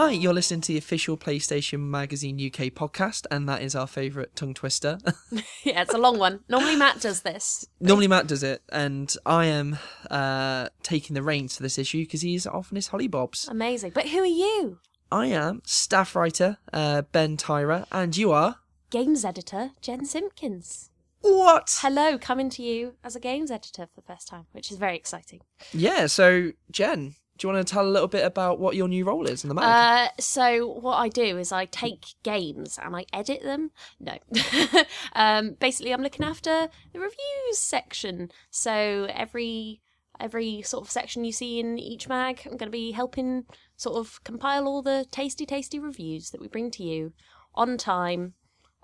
Hi, you're listening to the official PlayStation Magazine UK podcast, and that is our favourite tongue twister. yeah, it's a long one. Normally Matt does this. Normally Matt does it, and I am uh, taking the reins for this issue because he's off on his hollybobs. Amazing. But who are you? I am staff writer uh, Ben Tyrer, and you are Games editor Jen Simpkins. what? Hello, coming to you as a games editor for the first time, which is very exciting. Yeah. So Jen, do you want to tell a little bit about what your new role is in the mag? Uh, so what I do is I take games and I edit them. No, um, basically I'm looking after the reviews section. So every every sort of section you see in each mag, I'm going to be helping sort of compile all the tasty, tasty reviews that we bring to you on time.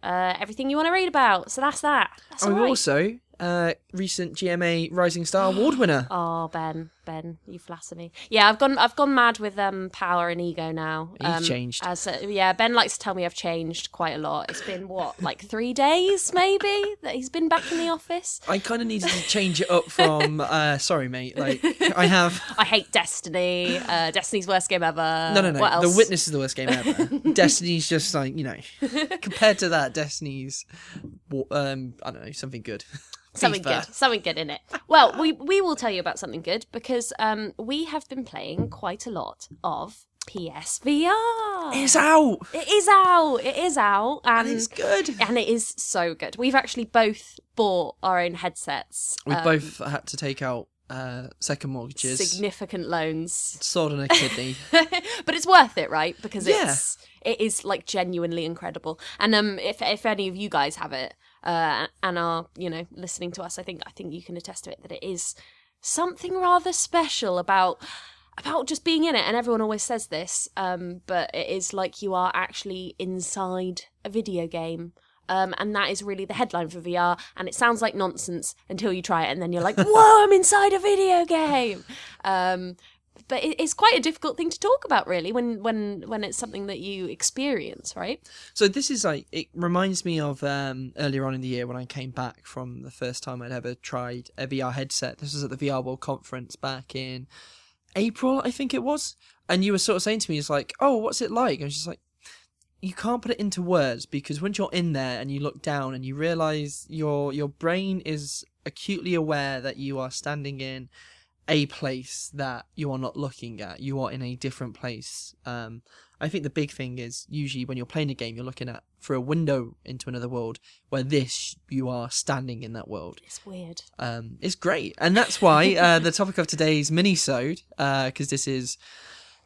Uh, everything you want to read about. So that's that. That's and we're right. also uh, recent GMA Rising Star Award winner. Oh Ben, Ben, you flatter me. Yeah, I've gone, I've gone mad with um power and ego now. You've um, changed. As uh, yeah, Ben likes to tell me I've changed quite a lot. It's been what, like three days maybe that he's been back in the office. I kind of needed to change it up from. Uh, sorry, mate. Like I have. I hate Destiny. Uh, Destiny's worst game ever. No, no, no. What else? The Witness is the worst game ever. Destiny's just like you know, compared to that, Destiny's, um, I don't know, something good. something good something good in it well we we will tell you about something good because um we have been playing quite a lot of psvr It's out. It is out. It is out and, and it's good. and it is so good. We've actually both bought our own headsets We um, both had to take out uh, second mortgages, significant loans. Sword and a kidney. but it's worth it right? Because Yeah. it's it is like genuinely incredible. And um if if any of you guys have it uh and are you know listening to us i think i think you can attest to it that it is something rather special about about just being in it and everyone always says this um but it is like you are actually inside a video game um, and that is really the headline for VR. And it sounds like nonsense until you try it, and then you're like, "Whoa, I'm inside a video game!" Um, but it's quite a difficult thing to talk about, really, when when when it's something that you experience, right? So this is like it reminds me of um, earlier on in the year when I came back from the first time I'd ever tried a VR headset. This was at the VR World Conference back in April, I think it was. And you were sort of saying to me, "It's like, oh, what's it like?" I was just like, you can't put it into words because once you're in there and you look down and you realize your your brain is acutely aware that you are standing in a place that you are not looking at. You are in a different place. Um, I think the big thing is usually when you're playing a game, you're looking at through a window into another world. Where this, you are standing in that world. It's weird. Um, it's great, and that's why uh, the topic of today's mini-sode, because this is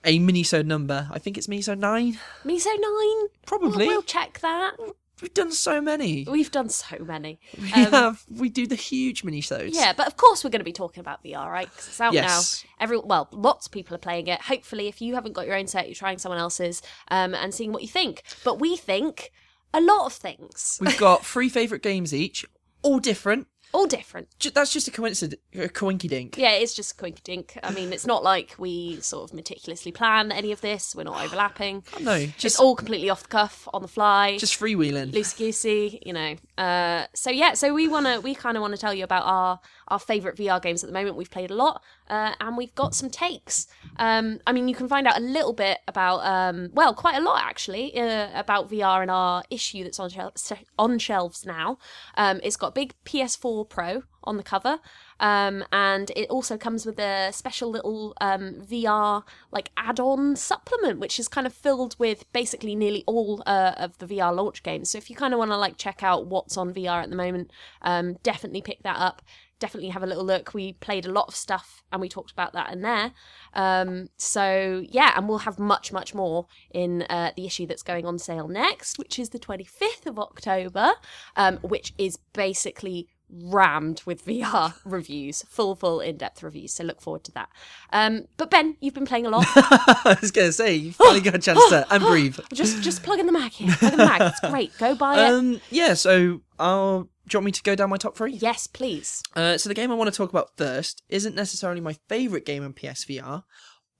a mini-sode number. I think it's mini-sode nine. Miso nine. Probably. We'll, we'll check that. We've done so many. We've done so many. We Um, have. We do the huge mini shows. Yeah, but of course we're going to be talking about VR, right? Because it's out Yes. now. Every well, lots of people are playing it. Hopefully, if you haven't got your own set, you're trying someone else's um, and seeing what you think. But we think a lot of things, We've got three favourite games each, all different. All different. Ju- That's just a coincidence, a coinky dink. Yeah, it's just a quink dink. I mean, it's not like we sort of meticulously plan any of this. We're not overlapping. No, It's just all completely off the cuff, on the fly. just freewheeling. loosey goosey, you know. Uh, so yeah, so we wanna, we kind of want to tell you about our our favorite VR games at the moment. We've played a lot, uh, and we've got some takes. Um, I mean, you can find out a little bit about, um, well, quite a lot actually, uh, about VR in our issue that's on shel- on shelves now. Um, it's got big PS4 Pro on the cover. Um, and it also comes with a special little um, VR like add-on supplement, which is kind of filled with basically nearly all uh, of the VR launch games. So if you kind of want to like check out what's on VR at the moment, um, definitely pick that up. Definitely have a little look. We played a lot of stuff and we talked about that in there. Um, so yeah, and we'll have much, much more in uh, the issue that's going on sale next, which is the 25th of October, um, which is basically rammed with VR reviews, full, full in depth reviews. So look forward to that. Um, but Ben, you've been playing a lot. I was going to say, you finally got a chance to and breathe. just just plug in the mag here. Plug in the mag. It's great. Go buy it. Um, yeah, so I'll. Do you want me to go down my top three? yes, please. Uh, so the game I want to talk about first isn't necessarily my favourite game on PSVR,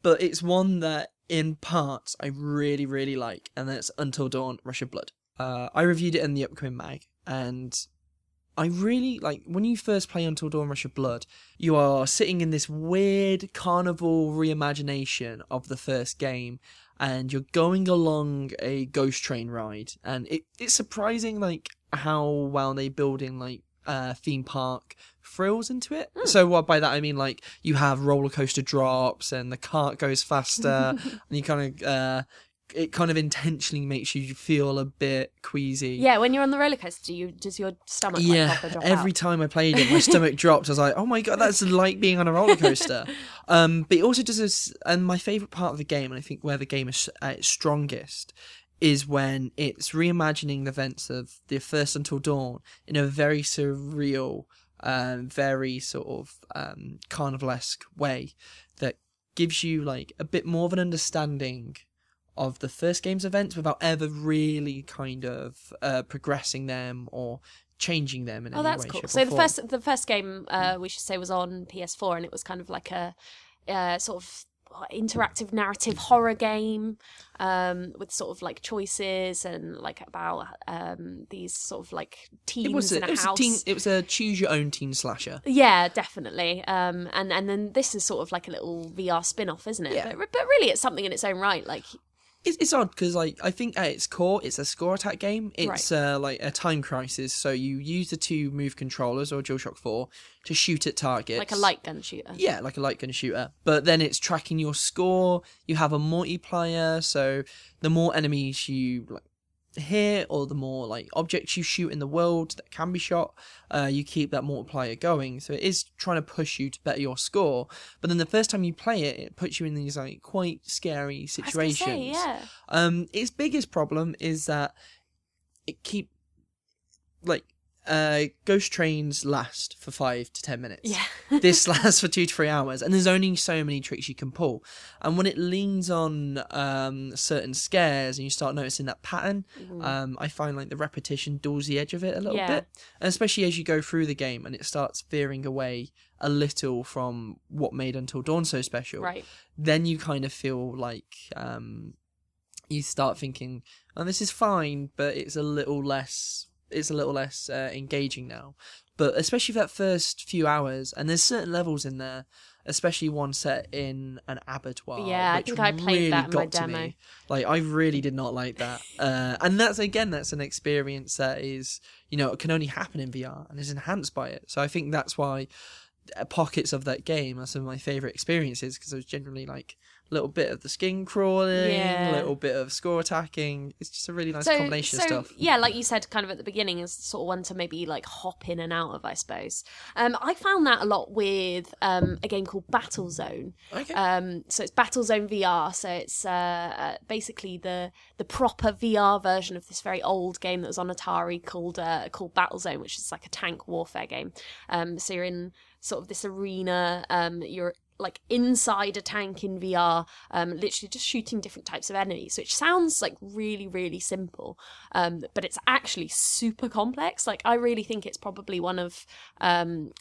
but it's one that in parts I really, really like, and that's Until Dawn Rush of Blood. Uh, I reviewed it in the upcoming mag, and I really like when you first play Until Dawn Rush of Blood, you are sitting in this weird carnival reimagination of the first game and you're going along a ghost train ride and it, it's surprising like how well they build in like uh, theme park thrills into it. So what by that I mean like you have roller coaster drops and the cart goes faster and you kind of uh, it kind of intentionally makes you feel a bit queasy. Yeah, when you're on the roller coaster, do you does your stomach like, Yeah, every out? time I played it, my stomach dropped. I was like, "Oh my god, that's like being on a roller coaster." um, but it also does this, and my favorite part of the game, and I think where the game is at its strongest, is when it's reimagining the events of the first Until Dawn in a very surreal, um, very sort of um, carnivalesque way that gives you like a bit more of an understanding of the first game's events without ever really kind of uh, progressing them or changing them in Oh, any that's way, cool. shape, or So the form. first the first game uh, we should say was on PS4, and it was kind of like a uh, sort of interactive narrative horror game um, with sort of like choices and like about um, these sort of like teens it was in a, a it was a teen, it was a choose your own teen slasher. Yeah, definitely. Um, and and then this is sort of like a little VR spin-off, isn't it? Yeah. But, but really, it's something in its own right. Like, It's, it's odd because like I think at its core it's a score attack game. It's uh, like a time crisis. So you use the two move controllers or DualShock Four to shoot at targets, like a light gun shooter. Yeah, like a light gun shooter. But then it's tracking your score. You have a multiplayer, so the more enemies you like hit, or the more like objects you shoot in the world that can be shot, uh, you keep that multiplier going. So it is trying to push you to better your score. But then the first time you play it, it puts you in these like quite scary situations. say, yeah. Um, its biggest problem is that it keep like uh ghost trains last for five to ten minutes. Yeah. this lasts for two to three hours, and there's only so many tricks you can pull. And when it leans on um certain scares, and you start noticing that pattern, um, I find like the repetition dulls the edge of it a little Yeah. bit, and especially as you go through the game and it starts veering away a little from what made Until Dawn so special Right. then you kind of feel like um, you start thinking, "Oh, this is fine," but it's a little less. It's a little less uh, engaging now. But especially for that first few hours, and there's certain levels in there, especially one set in an abattoir. Yeah, I think I played really that in my demo. me. Like I really did not like that, uh, and that's again that's an experience that is you know it can only happen in VR and is enhanced by it. So I think that's why uh, pockets of that game are some of my favorite experiences because there's generally like little bit of the skin crawling, Yeah. a little bit of score attacking. It's just a really nice so, combination so, of stuff. Yeah, like you said, kind of at the beginning, is sort of one to maybe like hop in and out of, I suppose. Um, I found that a lot with um, a game called Battlezone. Okay. Um, so it's Battlezone VR. So it's uh, uh, basically the the proper VR version of this very old game that was on Atari called uh, called Battlezone, which is like a tank warfare game. Um, so you're in sort of this arena. Um, you're like inside a tank in VR, um, literally just shooting different types of enemies, which sounds like really, really simple, um, but it's actually super complex. Like I really think it's probably one of um,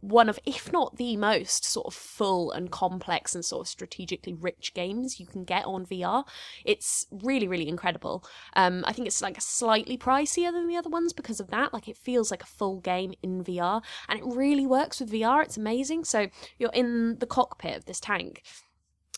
one of, if not the most, sort of full and complex and sort of strategically rich games you can get on VR. It's really, really incredible. Um, I think it's like slightly pricier than the other ones because of that. Like it feels like a full game in VR, and it really works with VR. It's amazing. So you're in the cockpit of this tank.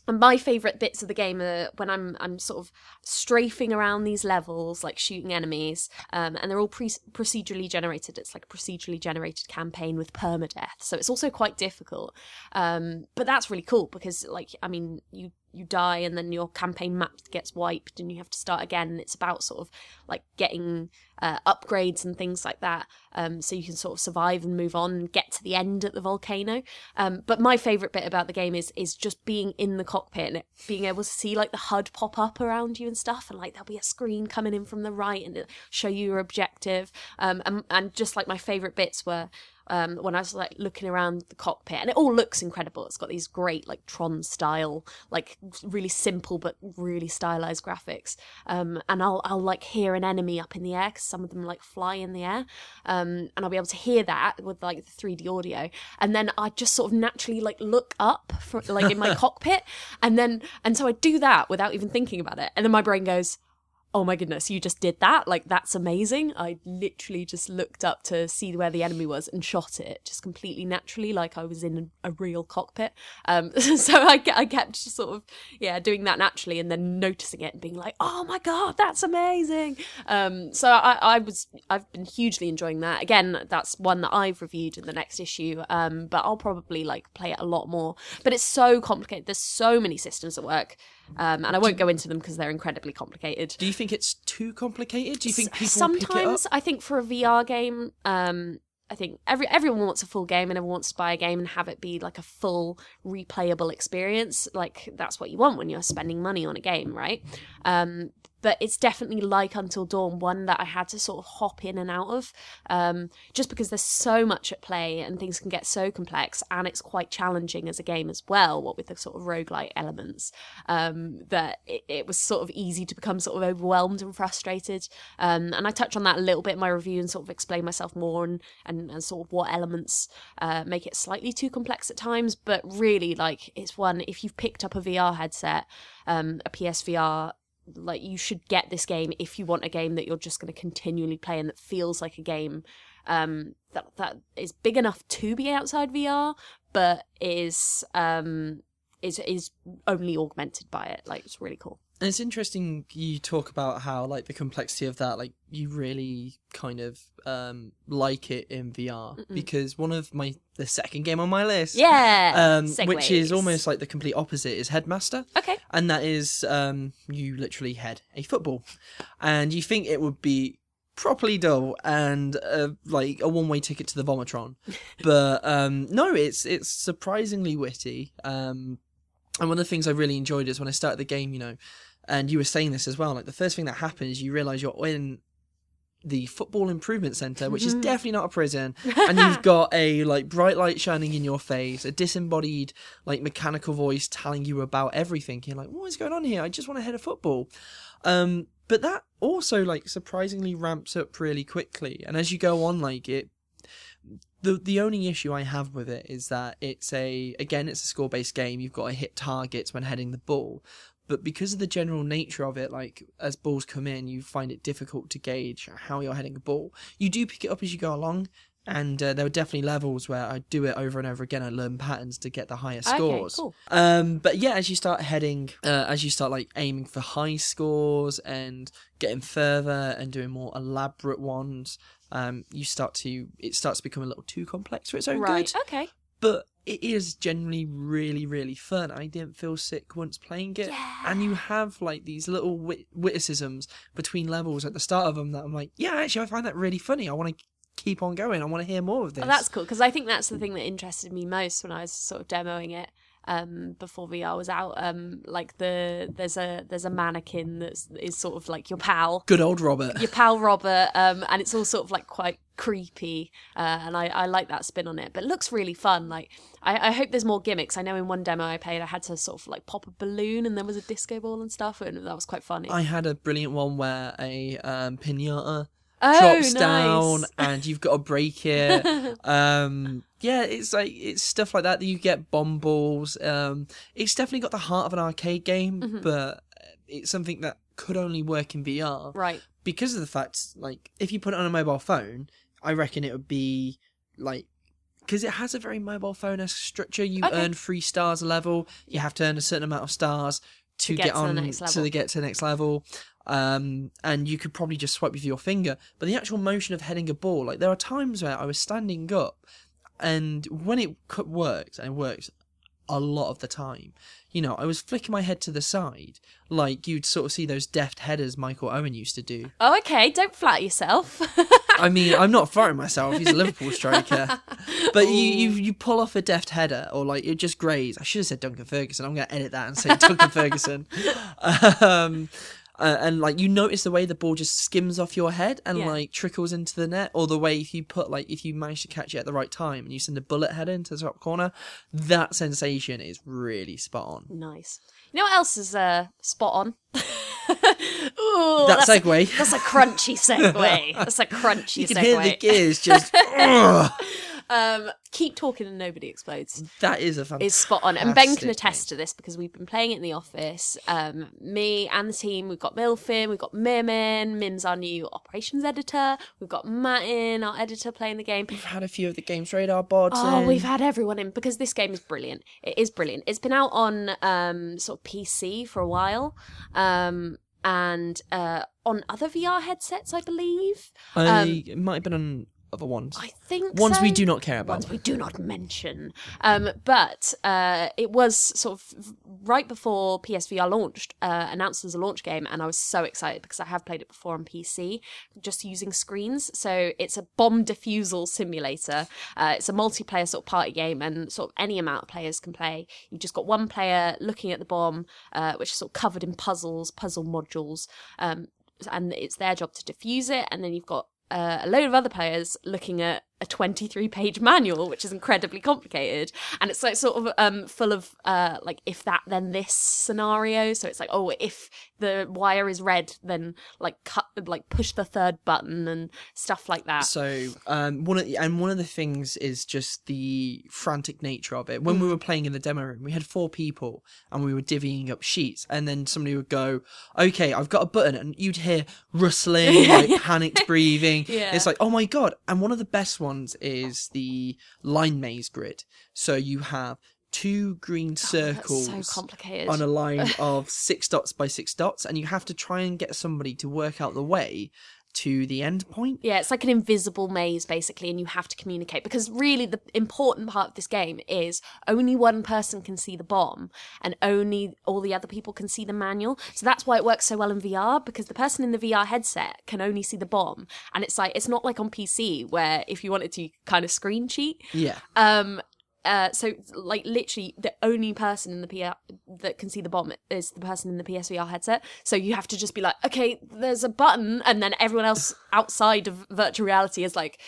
And my favourite bits of the game are when I'm I'm sort of strafing around these levels, like shooting enemies, um, and they're all pre- procedurally generated. It's like a procedurally generated campaign with permadeath, so it's also quite difficult. Um, but that's really cool because, like, I mean, you you die and then your campaign map gets wiped and you have to start again. And it's about sort of like getting uh, upgrades and things like that, um, so you can sort of survive and move on and get to the end at the volcano. Um, but my favourite bit about the game is is just being in the cockpit and it, being able to see like the HUD pop up around you and stuff, and like there'll be a screen coming in from the right and it'll show you your objective. Um, and, and just like my favourite bits were um, when I was like looking around the cockpit, and it all looks incredible. It's got these great like Tron style, like really simple but really stylized graphics. Um, and I'll I'll like hear an enemy up in the air because some of them like fly in the air, um, and I'll be able to hear that with like the three D audio. And then I just sort of naturally like look up for like in my cockpit, and then and so I do that without even thinking about it, and then my brain goes oh my goodness, you just did that. Like, that's amazing. I literally just looked up to see where the enemy was and shot it just completely naturally, like I was in a, real cockpit. Um, so I, I kept just sort of, yeah, doing that naturally and then noticing it and being like, oh my God, that's amazing. Um, so I, I was, I've been hugely enjoying that. Again, that's one that I've reviewed in the next issue, um, but I'll probably like play it a lot more. But it's so complicated. There's so many systems at work. Um, and I won't go into them because they're incredibly complicated. Do you think it's too complicated? Do you think people sometimes pick it up? I think for a VR game, um, I think every everyone wants a full game and everyone wants to buy a game and have it be like a full replayable experience. Like that's what you want when you're spending money on a game, right? Um, but it's definitely like Until Dawn, one that I had to sort of hop in and out of, um, just because there's so much at play and things can get so complex, and it's quite challenging as a game as well. What with the sort of roguelike elements, um, that it, it, was sort of easy to become sort of overwhelmed and frustrated. Um, and I touch on that a little bit in my review and sort of explain myself more and and, and sort of what elements uh, make it slightly too complex at times. But really, like it's one if you've picked up a VR headset, um, a PSVR like you should get this game if you want a game that you're just going to continually play and that feels like a game um, that that is big enough to be outside VR, but is um, is is only augmented by it. Like it's really cool. And it's interesting you talk about how like the complexity of that, like you really kind of um like it in VR Mm-mm. because one of my the second game on my list, Yeah, um, which is almost like the complete opposite, is Headmaster, okay. and that is um you literally head a football, and you think it would be properly dull and uh, like a one way ticket to the Vomitron, but um no, it's it's surprisingly witty. Um, and one of the things I really enjoyed is when I started the game, you know, and you were saying this as well. Like the first thing that happens, you realize you're in the football improvement center, which is definitely not a prison, and you've got a like bright light shining in your face, a disembodied like mechanical voice telling you about everything. You're like, what is going on here? I just want to head a football. Um, but that also like surprisingly ramps up really quickly, and as you go on, like it. The, the only issue I have with it is that it's a again it's a score based game. You've got to hit targets when heading the ball, but because of the general nature of it, like as balls come in, you find it difficult to gauge how you're heading a ball. You do pick it up as you go along, and uh, there were definitely levels where I do it over and over again. I learn patterns to get the higher scores. Okay, cool. Um, but yeah, as you start heading, uh, as you start like aiming for high scores and getting further and doing more elaborate ones, um, you start to it starts to become a little too complex for its own Right. good. Okay. But it is generally really really fun. I didn't feel sick once playing it, and you have like these little wit- witticisms between levels at the start of them that I'm like, yeah, actually I find that really funny. I want to keep on going. I want to hear more of this. Oh, that's cool because I think that's the thing that interested me most when I was sort of demoing it um, before VR was out. Um, like the there's a there's a mannequin that's is sort of like your pal, good old Robert. your pal Robert, um, and it's all sort of like quite creepy, uh, and I, I like that spin on it. But it looks really fun. Like I, I hope there's more gimmicks. I know in one demo I played, I had to sort of like pop a balloon, and there was a disco ball and stuff, and that was quite funny. I had a brilliant one where a um, pinata oh, drops nice. down and you've got to break it. um, yeah, it's like it's stuff like that that you get bomb balls. Um, it's definitely got the heart of an arcade game, Mm-hmm. but it's something that could only work in VR right. because of the fact, like, if you put it on a mobile phone, I reckon it would be like. Because it has a very mobile phone esque structure. You Okay. earn three stars a level. You have to earn a certain amount of stars to, To get get, to the on to the, get to the next level. Um, and you could probably just swipe with your finger. But the actual motion of heading a ball, like there are times where I was standing up, and when it worked, and it works a lot of the time, you know, I was flicking my head to the side, like you'd sort of see those deft headers Michael Owen used to do. Oh, okay. Don't flatter yourself. I mean, I'm not firing myself. He's a Liverpool striker, but you, you you pull off a deft header, or like it just graze. I should have said Duncan Ferguson. I'm going to edit that and say Duncan Ferguson. Um, uh, and like you notice the way the ball just skims off your head and Yeah. like trickles into the net, or the way if you put like if you manage to catch it at the right time and you send a bullet header into the top corner, that sensation is really spot on. Nice. You know what else is uh, spot on? Ooh, That that's a- segue. that's a crunchy segue. That's a crunchy You can segue. hear the gears just. Um, keep talking and nobody explodes. That is a fantastic. is spot on. And Ben can attest to this because we've been playing it in the office. Um, me and the team, we've got Milfin, we've got Mim in. Mim's our new operations editor. We've got Matt in, our editor, playing the game. We've had a few of the games radar boards. Oh, in. we've had everyone in because this game is brilliant. It is brilliant. It's been out on um, sort of PC for a while. Um, and uh, on other VR headsets, I believe. I, it might have been on other ones. I think ones we do not care about. ones we do not mention. Um, but uh, it was sort of right before PSVR launched, uh, announced as a launch game, and I was so excited because I have played it before on PC, just using screens. So it's a bomb defusal simulator. Uh, it's a multiplayer sort of party game, and sort of any amount of players can play. You've just got one player looking at the bomb, uh, which is sort of covered in puzzles, puzzle modules. Um, and it's their job to defuse it, and then you've got uh, a load of other players looking at a 23 page manual which is incredibly complicated. And it's like sort of um full of uh like if that then this scenario. So it's like oh if the wire is red then like cut like push the third button and stuff like that So um, one of the, and one of the things is just the frantic nature of it. When we were playing in the demo room, we had four people and we were divvying up sheets, and then somebody would go, "Okay, I've got a button," and you'd hear rustling, like panicked breathing. Yeah. It's like, oh my god! And one of the best ones is the line maze grid. So you have two green Oh, circles so on a line of six dots by six dots, and you have to try and get somebody to work out the way to the end point. Yeah, it's like an invisible maze basically, and you have to communicate because really the important part of this game is only one person can see the bomb, and only all the other people can see the manual. So that's why it works so well in VR because the person in the VR headset can only see the bomb, and it's like it's not like on PC where if you wanted to, you kind of screen cheat. Yeah. Um, uh, so like literally the only person in the PR that can see the bomb is the person in the PSVR headset. So you have to just be like, okay, there's a button, and then everyone else outside of virtual reality is like,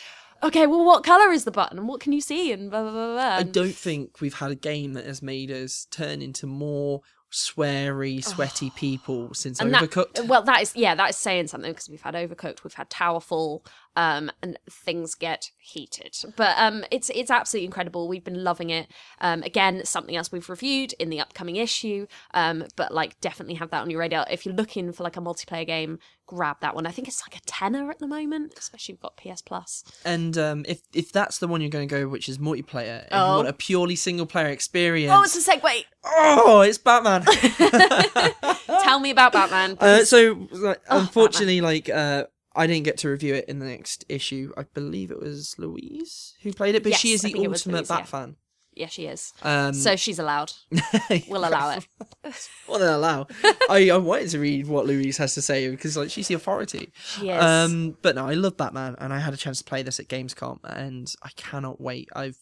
okay, well, what color is the button, and what can you see, and blah blah blah. blah. I don't think we've had a game that has made us turn into more sweary, sweaty people since and that- Overcooked. well, that is yeah, that is saying something because we've had Overcooked, we've had Towerfall, um, and things get heated. But um, it's it's absolutely incredible. We've been loving it. Um, again, something else we've reviewed in the upcoming issue. Um, but like definitely have that on your radar if you're looking for like a multiplayer game. Grab that one. I think it's like a tenner at the moment, especially if you've got PS Plus. and um, if if that's the one you're going to go, which is multiplayer, and Oh. you want a purely single player experience, Oh, it's a segue. oh, it's Batman. Tell me about Batman. Uh, so, like, Oh, unfortunately, like, uh, I didn't get to review it in the next issue. I believe it was Louise who played it, but she is the think it was ultimate Louise, Bat yeah. fan. Yeah, she is. Um, So she's allowed. We'll allow it. What they allow. I, I wanted to read what Louise has to say because like she's the authority. She is. Um, but no, I love Batman, and I had a chance to play this at Gamescom, and I cannot wait. I've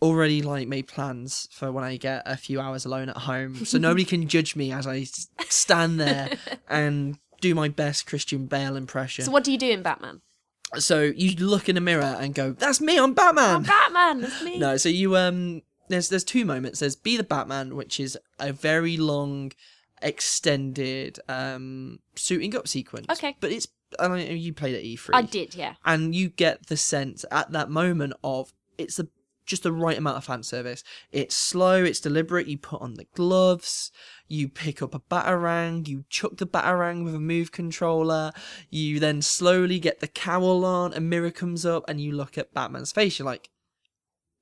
already like made plans for when I get a few hours alone at home, so nobody can judge me as I stand there and do my best Christian Bale impression. so So, what do you do in Batman? You look in a mirror and go, "That's me, I'm Batman." I'm Batman, that's me. No, so you um there's there's two moments. There's Be the Batman, which is a very long, extended um suiting up sequence. Okay. But it's I know you played at E3. I did, yeah. And you get the sense at that moment of it's the just the right amount of fan service. It's slow, it's deliberate. You put on the gloves, you pick up a batarang, you chuck the batarang with a move controller, you then slowly get the cowl on, a mirror comes up, and you look at Batman's face. You're like,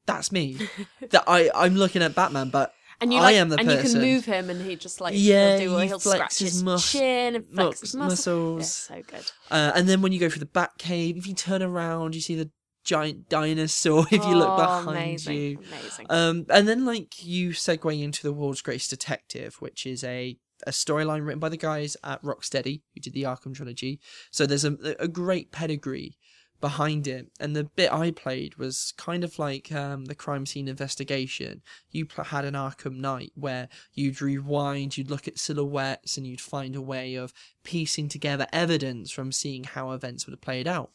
that's me. that I I'm looking at Batman, but And you I like, am the person. and you can move him, and he just like Yeah, he'll do he he'll flex scratch his mus- chin and flex his muscles. muscles. Yeah, so good. Uh, and then when you go through the Batcave, if you turn around, you see the giant dinosaur. If you look Oh, behind amazing, you, amazing. um, and then like you segue into the World's Greatest Detective, which is a a storyline written by the guys at Rocksteady who did the Arkham trilogy. So there's a a great pedigree behind it, and the bit I played was kind of like um, the crime scene investigation. You pl- had an Arkham Knight where you'd rewind, you'd look at silhouettes, and you'd find a way of piecing together evidence from seeing how events would have played out.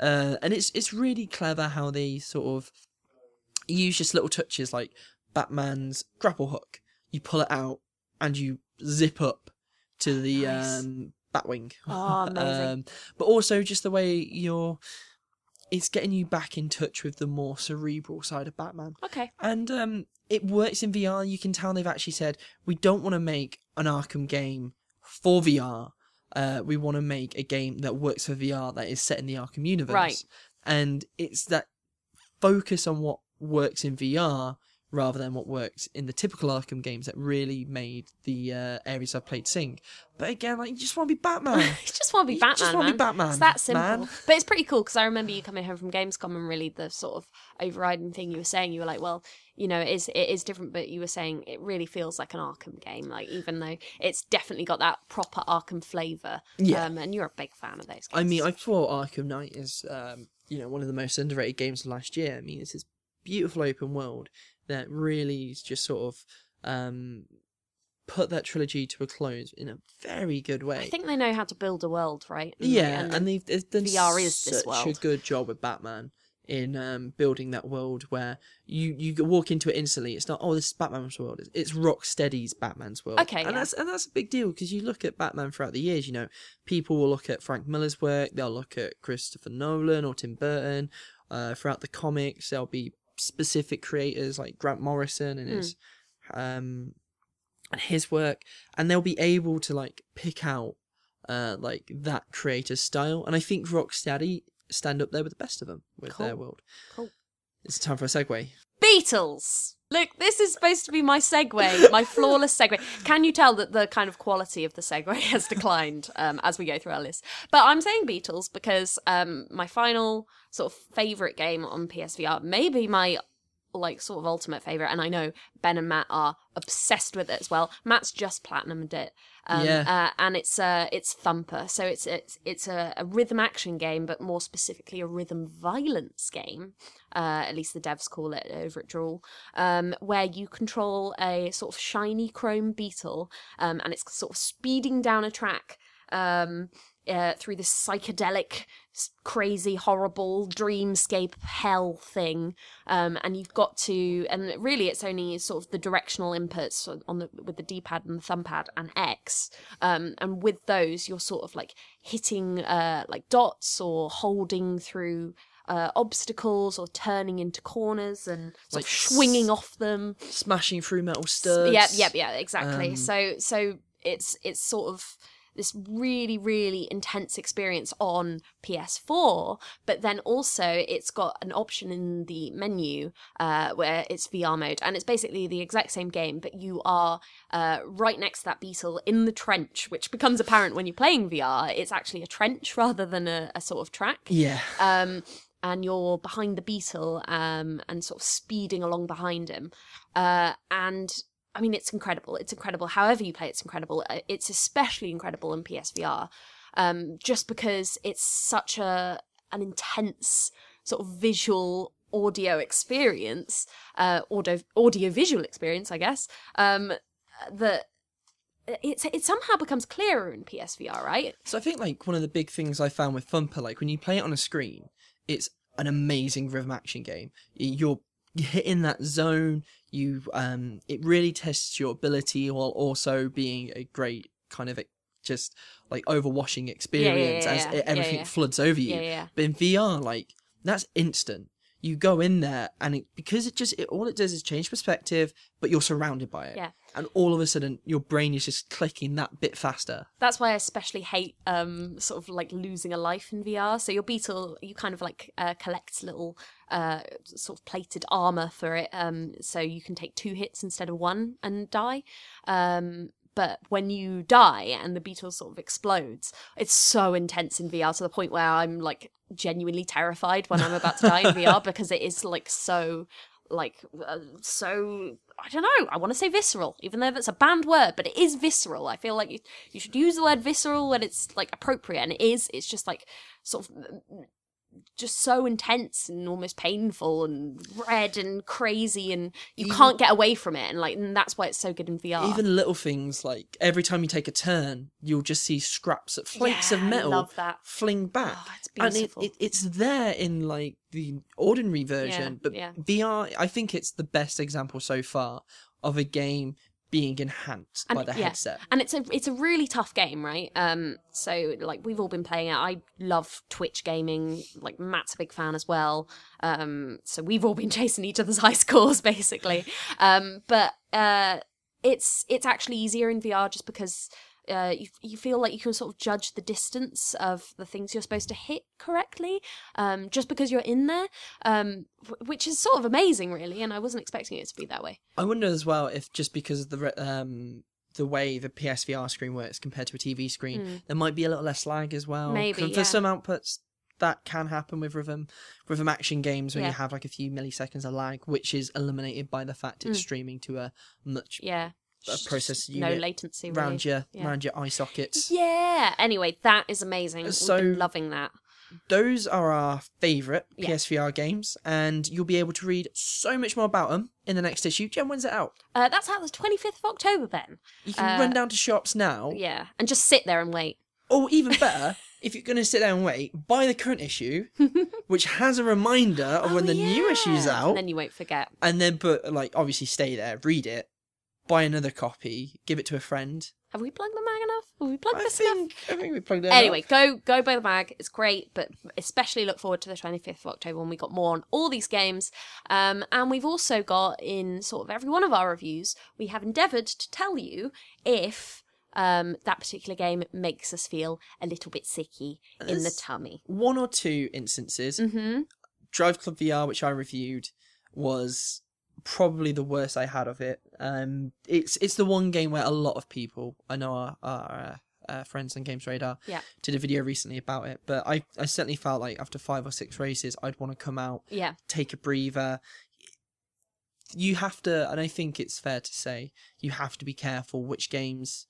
Uh, and it's it's really clever how they sort of use just little touches like Batman's grapple hook. You pull it out and you zip up to the Nice. um, Batwing. Oh, amazing. um, but also just the way you're it's getting you back in touch with the more cerebral side of Batman. Okay. And um, it works in VR. You can tell they've actually said we don't want to make an Arkham game for VR. Uh, we want to make a game that works for VR that is set in the Arkham universe. Right. And it's that focus on what works in VR rather than what works in the typical Arkham games that really made the uh, areas I've played sing. But again, like you just want to be Batman. You just want to be You Batman. just wanna be. Batman, It's that simple. man. But it's pretty cool because I remember you coming home from Gamescom and really the sort of overriding thing you were saying. You were like, well, you know, it is it is different, but you were saying it really feels like an Arkham game. Like even though it's definitely got that proper Arkham flavor. Yeah. Um, and you're a big fan of those. Games. I mean, I thought Arkham Knight is, um, you know, one of the most underrated games of last year. I mean, it's this beautiful open world that really just sort of um, put that trilogy to a close in a very good way. I think they know how to build a world, right? And, yeah, and and they've, they've done VR is this such a good job with Batman in um, building that world where you you walk into it instantly. It's not oh this is Batman's world. It's, it's Rocksteady's Batman's world. Okay, and yeah. that's and that's a big deal because you look at Batman throughout the years. You know, people will look at Frank Miller's work. They'll look at Christopher Nolan or Tim Burton. Uh, throughout the comics, there'll be specific creators like Grant Morrison and his um and his work, and they'll be able to like pick out uh, like that creator's style. And I think Rocksteady stand up there with the best of them with their world. Cool. It's time for a segue. Beatles. Look, this is supposed to be my segue, my flawless segue. Can you tell that the kind of quality of the segue has declined um, as we go through our list? But I'm saying Beatles because um, my final sort of favorite game on PSVR, maybe my like sort of ultimate favorite, and I know Ben and Matt are obsessed with it as well. Matt's just platinumed it, um, Yeah. uh, and it's uh, it's Thumper, so it's it's it's a, a rhythm action game, but more specifically a rhythm violence game. Uh, at least the devs call it over at Drool, um, where you control a sort of shiny chrome beetle, um, and it's sort of speeding down a track. Um, uh, through this psychedelic, crazy, horrible dreamscape hell thing, um, and you've got to, and really, it's only sort of the directional inputs on the with the D-pad and the thumb pad and X, um, and with those, you're sort of like hitting uh, like dots or holding through. Uh, obstacles or turning into corners and sort Like of swinging off them Smashing through metal studs. Yep, yep, yeah, exactly. Um, so so it's it's sort of this really really intense experience on PS4, but then also it's got an option in the menu uh, where it's VR mode, and it's basically the exact same game, but you are uh, right next to that beetle in the trench, which becomes apparent when you're playing VR. It's actually a trench rather than a, a sort of track Yeah. um, and you're behind the beetle um, and sort of speeding along behind him. Uh, and I mean, it's incredible. It's incredible. However you play, it's incredible. Uh, It's especially incredible in PSVR, um, just because it's such a an intense sort of visual audio experience, uh, audio audio visual experience, I guess. Um, that it's it somehow becomes clearer in PSVR, right? So I think like one of the big things I found with Thumper, like when you play it on a screen, it's an amazing rhythm action game. Y- You're hitting that zone. You um, it really tests your ability while also being a great kind of a, just like overwashing experience yeah, as yeah. it- Yeah, everything yeah. floods over you. But in VR, like that's instant. You go in there and it, because it just it, all it does is change perspective, but you're surrounded by it. Yeah. And all of a sudden, your brain is just clicking that bit faster. That's why I especially hate um sort of like losing a life in VR. So your beetle, you kind of like uh, collect little uh sort of plated armor for it, um so you can take two hits instead of one and die. Um but when you die and the beetle sort of explodes, it's so intense in VR to the point where I'm like genuinely terrified when I'm about to die in VR because it is like so like uh, so I don't know. I want to say visceral, even though that's a banned word, but it is visceral. I feel like you, you should use the word visceral when it's like appropriate, and it is. It's just like sort of just so intense and almost painful and red and crazy, and you Even- can't get away from it. And like and that's why it's so good in VR. Even little things like every time you take a turn, you'll just see scraps of flakes of Yeah, I metal fling back. Oh, it's and it, it, it's there in like the ordinary version, Yeah, but yeah. VR, I think it's the best example so far of a game being enhanced And- by the yeah. headset. and it's a it's a really tough game, right? Um, so like we've all been playing it. I love Twitch gaming. Like Matt's a big fan as well. Um, so we've all been chasing each other's high scores basically. Um, but uh, it's it's actually easier in VR just because. Uh, you, you feel like you can sort of judge the distance of the things you're supposed to hit correctly um, just because you're in there, um, wh- which is sort of amazing, really. And I wasn't expecting it to be that way. I wonder as well if just because of the um the way the PSVR screen works compared to a TV screen, there might be a little less lag as well. Hmm. Maybe, for, yeah. for some outputs that can happen with rhythm rhythm action games when Yeah. you have like a few milliseconds of lag, which is eliminated by the fact it's Mm. streaming to a much Yeah. A process no unit latency. Really. round your Yeah. round your eye sockets. Yeah. Anyway, that is amazing. So- loving that. Those are our favourite Yeah. PSVR games, and you'll be able to read so much more about them in the next issue. Jen, when's it out? Uh, that's out the twenty fifth of October, Ben. You can Uh, run down to shops now, Yeah, and just sit there and wait. or even better, if you're going to sit there and wait, buy the current issue, which has a reminder of when Oh, the new issue's yeah. out, and then you won't forget. and then but like obviously stay there, read it, buy another copy, give it to a friend. Have we plugged the mag enough? Have we plugged I this enough? I think we plugged it. Anyway, up. go go buy the mag. It's great, but especially look forward to the 25th of October when we got more on all these games. Um, and we've also got in sort of every one of our reviews, we have endeavoured to tell you if um, that particular game makes us feel a little bit sicky in the tummy. one or two instances. hmm Drive Club VR, which I reviewed, was probably the worst I had of it. Um, it's it's the one game where a lot of people I know our, our uh, uh, friends on Games Radar Yeah. did a video recently about it, but I I certainly felt like after five or six races, I'd want to come out, Yeah. take a breather. You have to, and I think it's fair to say, you have to be careful which games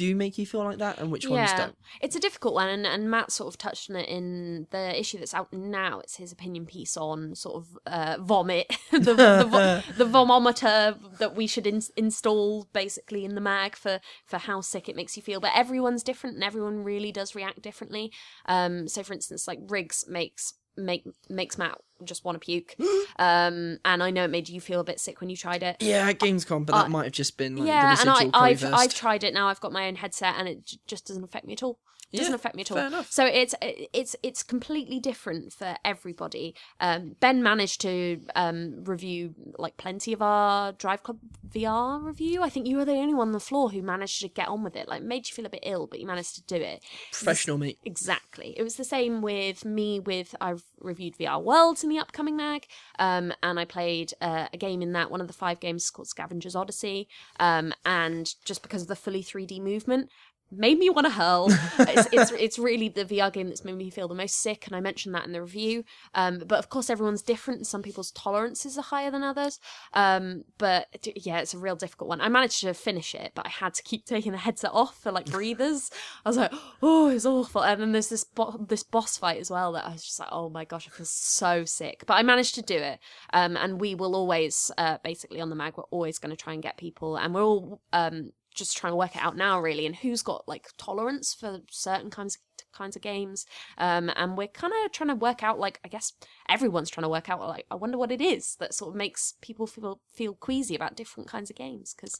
do make you feel like that and which ones don't. It's a difficult one, and, and Matt sort of touched on it in the issue that's out now. It's his opinion piece on sort of uh, vomit, the, the, vo- the vomometer that we should in- install basically in the mag for, for how sick it makes you feel. But everyone's different, and everyone really does react differently. Um, so, for instance, like Riggs makes make makes Matt just want to puke, um, and I know it made you feel a bit sick when you tried it. Yeah, at Gamescom, but that Uh, might have just been like yeah, the and I, I've. I've tried it now. I've got my own headset, and it j- just doesn't affect me at all. Doesn't Yeah, affect me at all. So it's it's it's completely different for everybody. Um, ben managed to um, review like plenty of our Drive Club VR review. I think you were the only one on the floor who managed to get on with it. Like made you feel a bit ill, but you managed to do it. Professional, mate. Exactly. It was the same with me. With I've reviewed VR Worlds in the upcoming mag, um, and I played uh, a game in that. One of the five games called Scavenger's Odyssey, um, and just because of the fully 3D movement. Made me want to hurl. it's, it's it's really the VR game that's made me feel the most sick, and I mentioned that in the review. Um, but of course, everyone's different, and some people's tolerances are higher than others. Um, but yeah, it's a real difficult one. I managed to finish it, but I had to keep taking the headset off for like breathers. I was like, oh, it's awful. And then there's this bo- this boss fight as well that I was just like, oh my gosh, I feel so sick. But I managed to do it. Um, and we will always, uh, basically on the mag, we're always going to try and get people, and we're all um just trying to work it out now really and who's got like tolerance for certain kinds of kinds of games um and we're kind of trying to work out like i guess everyone's trying to work out like i wonder what it is that sort of makes people feel feel queasy about different kinds of games because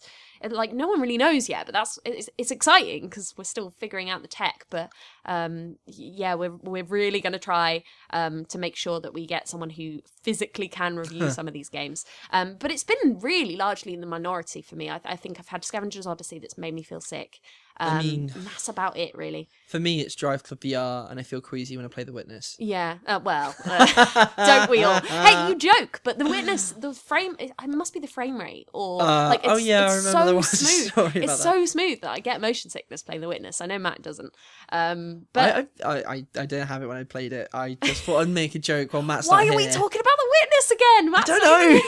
like no one really knows yet but that's it's, it's exciting because we're still figuring out the tech but um yeah we're we're really going to try um to make sure that we get someone who physically can review some of these games um but it's been really largely in the minority for me. I, I think i've had scavengers odyssey that's made me feel sick um, I mean- that's about it really. For me, it's Drive Club VR, and I feel queasy when I play The Witness. yeah uh, well uh, don't we all? Hey you joke but the witness the frame it must be the frame rate or Uh, like it's, oh yeah, I it's so smooth. It's so smooth that i get motion sickness playing the witness. I know matt doesn't um but I, I, I, I didn't have it when I played it. I just thought I'd make a joke while Matt's why are we talking about the witness again? I don't know.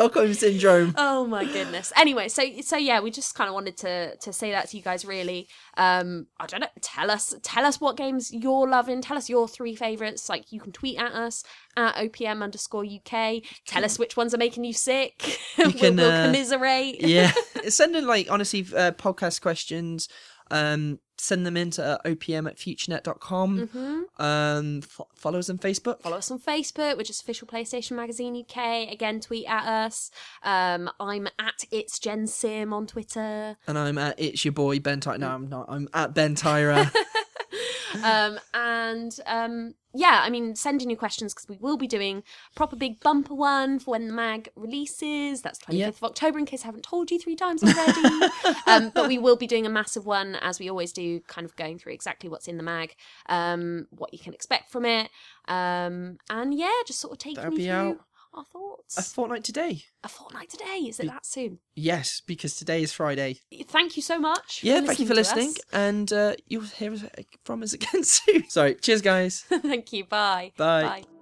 Here. it's, it's Stockholm syndrome. Oh my goodness. Anyway, so so yeah, we just kind of wanted to to say that to you guys. Really, um, I don't know. Tell us, tell us what games you're loving. Tell us your three favorites. Like you can tweet at us at opm underscore uk. Tell us which ones are making you sick. we'll, can, we'll uh, commiserate. yeah, send in like honestly uh, podcast questions. Um, send them in to opm at futurenet.com. Mm-hmm. Um, f- follow us on Facebook. Follow us on Facebook, which is official PlayStation Magazine UK. Again, tweet at us. Um, I'm at it's Jen Sim on Twitter. And I'm at It's Your Boy Ben Tyrer. No, I'm not. I'm at Ben Tyrer. um, and um, yeah, I mean, send in your questions because we will be doing a proper big bumper one for when the mag releases. That's 25th Yeah. of October, in case I haven't told you three times already. um, but we will be doing a massive one, as we always do, kind of going through exactly what's in the mag, um, what you can expect from it. Um, and yeah, just sort of taking That'll you through out our thoughts. a fortnight today. a fortnight today. Is it that soon? Yes, because today is Friday. Thank you so much. Yeah, thank you for listening. us. And uh, you'll hear us- from us again soon. Sorry. Cheers, guys. thank you. Bye. Bye. Bye.